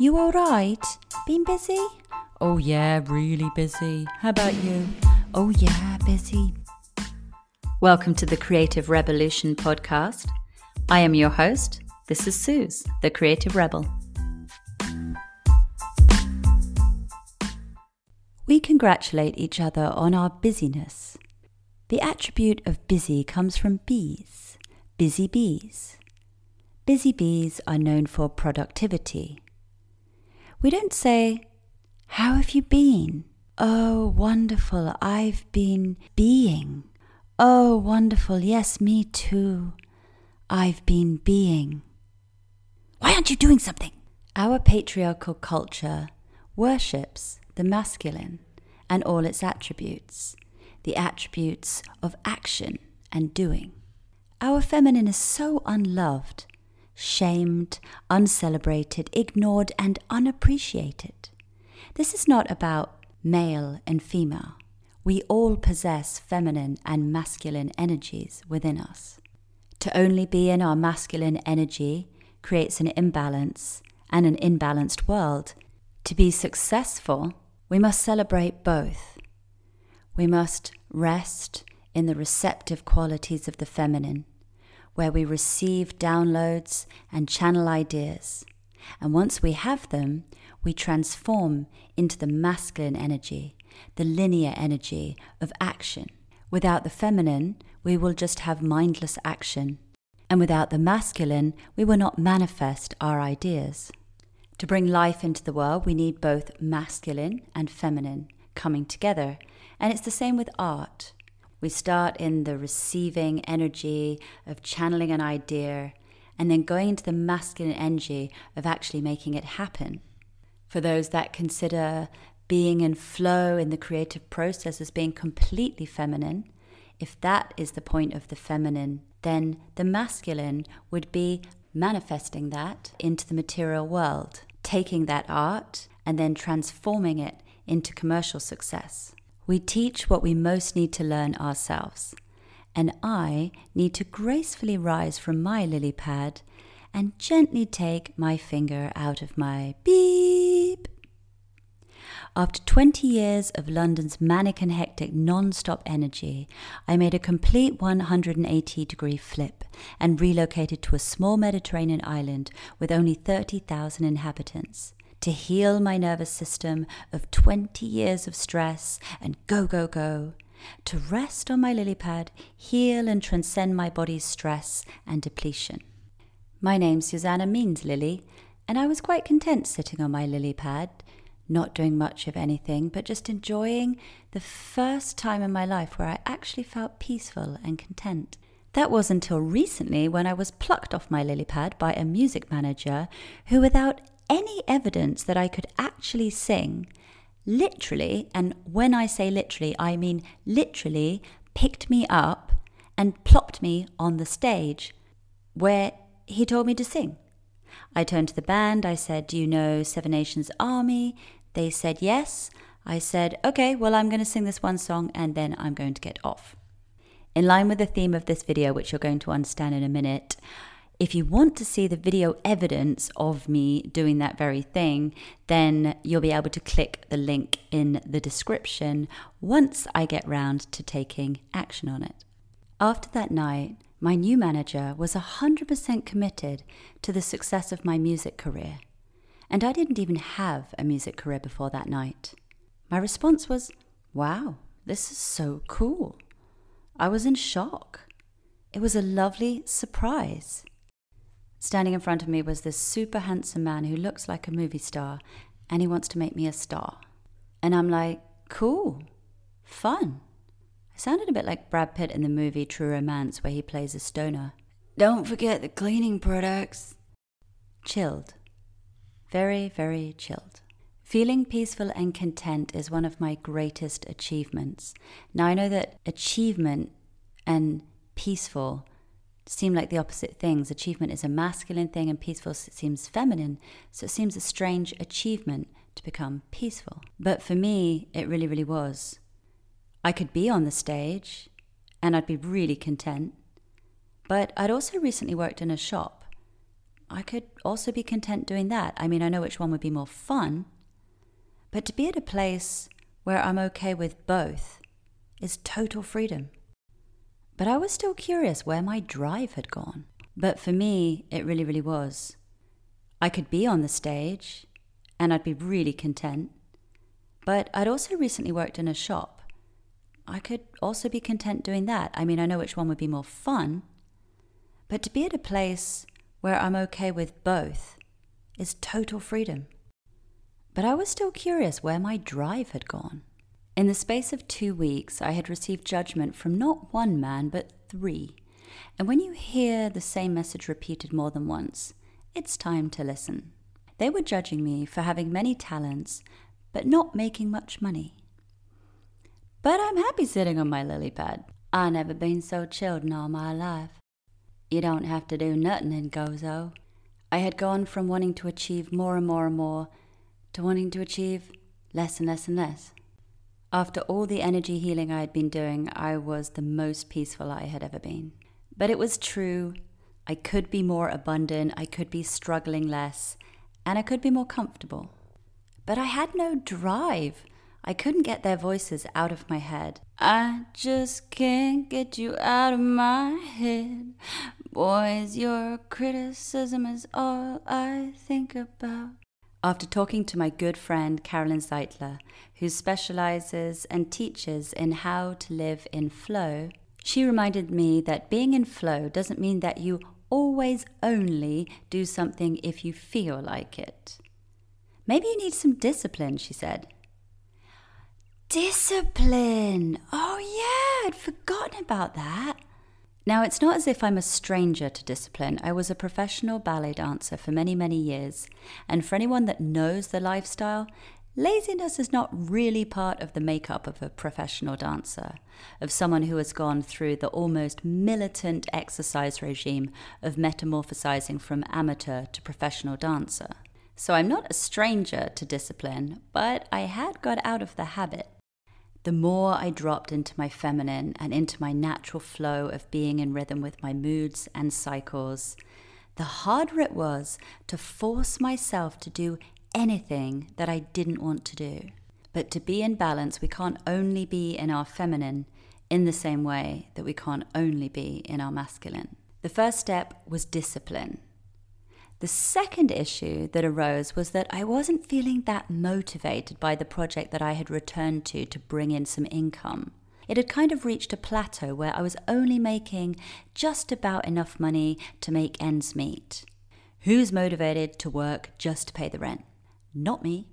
You alright? Been busy? Oh, yeah, really busy. How about you? Oh, yeah, busy. Welcome to the Creative Revolution podcast. I am your host. This is Suze, the Creative Rebel. We congratulate each other on our busyness. The attribute of busy comes from bees, busy bees. Busy bees are known for productivity. We don't say, How have you been? Oh, wonderful, I've been being. Oh, wonderful, yes, me too. I've been being. Why aren't you doing something? Our patriarchal culture worships the masculine and all its attributes, the attributes of action and doing. Our feminine is so unloved, shamed, uncelebrated, ignored, and unappreciated. This is not about male and female. We all possess feminine and masculine energies within us. To only be in our masculine energy creates an imbalance and an imbalanced world. To be successful, we must celebrate both. We must rest in the receptive qualities of the feminine, where we receive downloads and channel ideas. And once we have them, we transform into the masculine energy, the linear energy of action. Without the feminine, we will just have mindless action. And without the masculine, we will not manifest our ideas. To bring life into the world, we need both masculine and feminine coming together. And it's the same with art. We start in the receiving energy of channeling an idea and then going into the masculine energy of actually making it happen. For those that consider being in flow in the creative process as being completely feminine, if that is the point of the feminine, then the masculine would be manifesting that into the material world, taking that art and then transforming it into commercial success. We teach what we most need to learn ourselves, and I need to gracefully rise from my lily pad and gently take my finger out of my beep. After 20 years of London's manic and hectic non stop energy, I made a complete 180 degree flip and relocated to a small Mediterranean island with only 30,000 inhabitants to heal my nervous system of 20 years of stress and go, go, go, to rest on my lily pad, heal and transcend my body's stress and depletion. My name Susanna means lily, and I was quite content sitting on my lily pad not doing much of anything, but just enjoying the first time in my life where I actually felt peaceful and content. That was until recently when I was plucked off my lily pad by a music manager who, without any evidence that I could actually sing, literally, and when I say literally, I mean literally, picked me up and plopped me on the stage where he told me to sing. I turned to the band. I said, Do you know Seven Nations Army? They said yes. I said, Okay, well, I'm going to sing this one song and then I'm going to get off. In line with the theme of this video, which you're going to understand in a minute, if you want to see the video evidence of me doing that very thing, then you'll be able to click the link in the description once I get round to taking action on it. After that night, my new manager was 100% committed to the success of my music career. And I didn't even have a music career before that night. My response was, wow, this is so cool. I was in shock. It was a lovely surprise. Standing in front of me was this super handsome man who looks like a movie star and he wants to make me a star. And I'm like, cool, fun. I sounded a bit like Brad Pitt in the movie True Romance, where he plays a stoner. Don't forget the cleaning products. Chilled. Very, very chilled. Feeling peaceful and content is one of my greatest achievements. Now, I know that achievement and peaceful seem like the opposite things. Achievement is a masculine thing, and peaceful seems feminine. So it seems a strange achievement to become peaceful. But for me, it really, really was. I could be on the stage and I'd be really content. But I'd also recently worked in a shop I could also be content doing that. I mean, I know which one would be more fun, but to be at a place where I'm okay with both is total freedom. But I was still curious where my drive had gone. But for me, it really, really was. I could be on the stage and I'd be really content. But I'd also recently worked in a shop. I could also be content doing that. I mean, I know which one would be more fun, but to be at a place where I'm okay with both is total freedom. But I was still curious where my drive had gone. In the space of two weeks, I had received judgment from not one man, but three. And when you hear the same message repeated more than once, it's time to listen. They were judging me for having many talents, but not making much money. But I'm happy sitting on my lily pad. I never been so chilled in all my life. You don't have to do nothing in Gozo. I had gone from wanting to achieve more and more and more to wanting to achieve less and less and less. After all the energy healing I had been doing, I was the most peaceful I had ever been. But it was true. I could be more abundant, I could be struggling less, and I could be more comfortable. But I had no drive. I couldn't get their voices out of my head. I just can't get you out of my head. Boys, your criticism is all I think about. After talking to my good friend Carolyn Zeitler, who specializes and teaches in how to live in flow, she reminded me that being in flow doesn't mean that you always only do something if you feel like it. Maybe you need some discipline, she said. Discipline! Oh, yeah, I'd forgotten about that. Now, it's not as if I'm a stranger to discipline. I was a professional ballet dancer for many, many years. And for anyone that knows the lifestyle, laziness is not really part of the makeup of a professional dancer, of someone who has gone through the almost militant exercise regime of metamorphosizing from amateur to professional dancer. So I'm not a stranger to discipline, but I had got out of the habit the more I dropped into my feminine and into my natural flow of being in rhythm with my moods and cycles, the harder it was to force myself to do anything that I didn't want to do. But to be in balance, we can't only be in our feminine in the same way that we can't only be in our masculine. The first step was discipline. The second issue that arose was that I wasn't feeling that motivated by the project that I had returned to to bring in some income. It had kind of reached a plateau where I was only making just about enough money to make ends meet. Who's motivated to work just to pay the rent? Not me.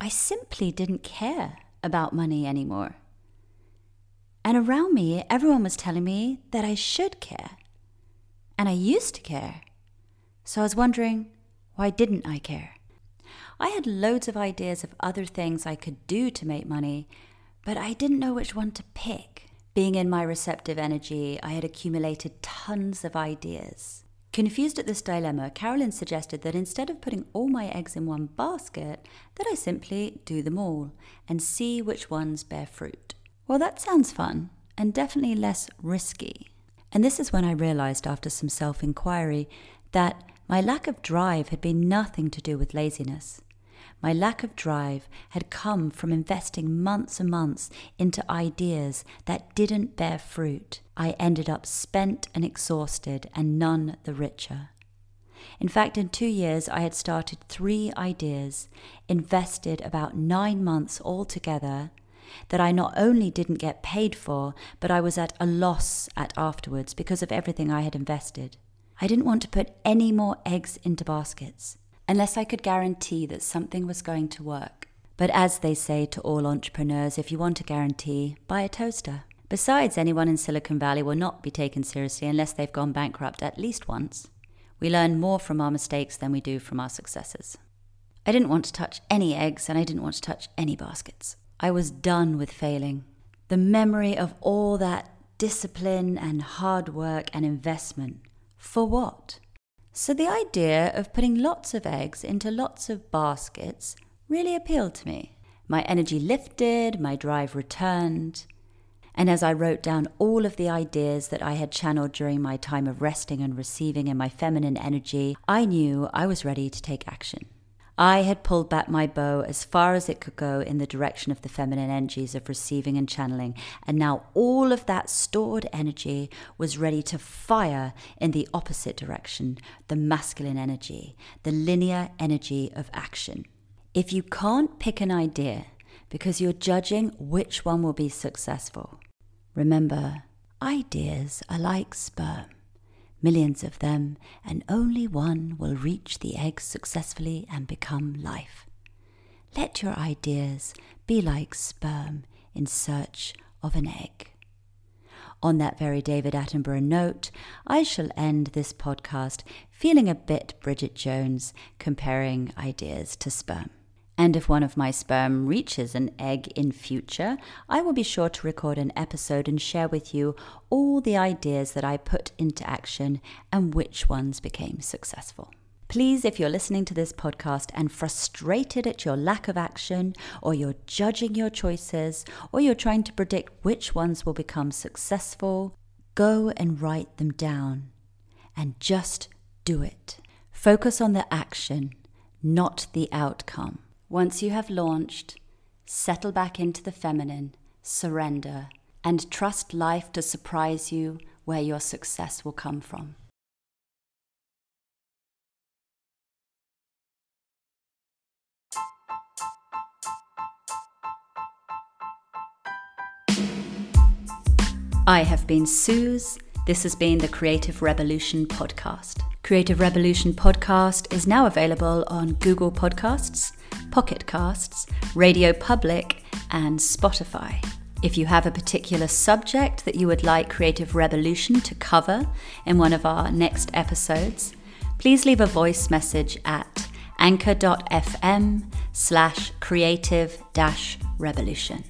I simply didn't care about money anymore. And around me, everyone was telling me that I should care. And I used to care. So I was wondering, why didn't I care? I had loads of ideas of other things I could do to make money, but I didn't know which one to pick. Being in my receptive energy, I had accumulated tons of ideas. Confused at this dilemma, Carolyn suggested that instead of putting all my eggs in one basket, that I simply do them all and see which ones bear fruit. Well, that sounds fun and definitely less risky. And this is when I realized after some self inquiry that my lack of drive had been nothing to do with laziness. My lack of drive had come from investing months and months into ideas that didn't bear fruit. I ended up spent and exhausted and none the richer. In fact, in two years, I had started three ideas, invested about nine months altogether, that I not only didn't get paid for, but I was at a loss at afterwards because of everything I had invested. I didn't want to put any more eggs into baskets unless I could guarantee that something was going to work. But as they say to all entrepreneurs, if you want a guarantee, buy a toaster. Besides, anyone in Silicon Valley will not be taken seriously unless they've gone bankrupt at least once. We learn more from our mistakes than we do from our successes. I didn't want to touch any eggs and I didn't want to touch any baskets. I was done with failing. The memory of all that discipline and hard work and investment for what? So the idea of putting lots of eggs into lots of baskets really appealed to me. My energy lifted, my drive returned. And as I wrote down all of the ideas that I had channeled during my time of resting and receiving in my feminine energy, I knew I was ready to take action. I had pulled back my bow as far as it could go in the direction of the feminine energies of receiving and channeling, and now all of that stored energy was ready to fire in the opposite direction the masculine energy, the linear energy of action. If you can't pick an idea because you're judging which one will be successful, remember, ideas are like sperm millions of them, and only one will reach the egg successfully and become life. Let your ideas be like sperm in search of an egg. On that very David Attenborough note, I shall end this podcast feeling a bit Bridget Jones comparing ideas to sperm. And if one of my sperm reaches an egg in future, I will be sure to record an episode and share with you all the ideas that I put into action and which ones became successful. Please, if you're listening to this podcast and frustrated at your lack of action, or you're judging your choices, or you're trying to predict which ones will become successful, go and write them down and just do it. Focus on the action, not the outcome. Once you have launched, settle back into the feminine, surrender, and trust life to surprise you where your success will come from. I have been Suze. This has been the Creative Revolution podcast. Creative Revolution podcast is now available on Google Podcasts, Pocket Casts, Radio Public, and Spotify. If you have a particular subject that you would like Creative Revolution to cover in one of our next episodes, please leave a voice message at anchor.fm slash creative dash revolution.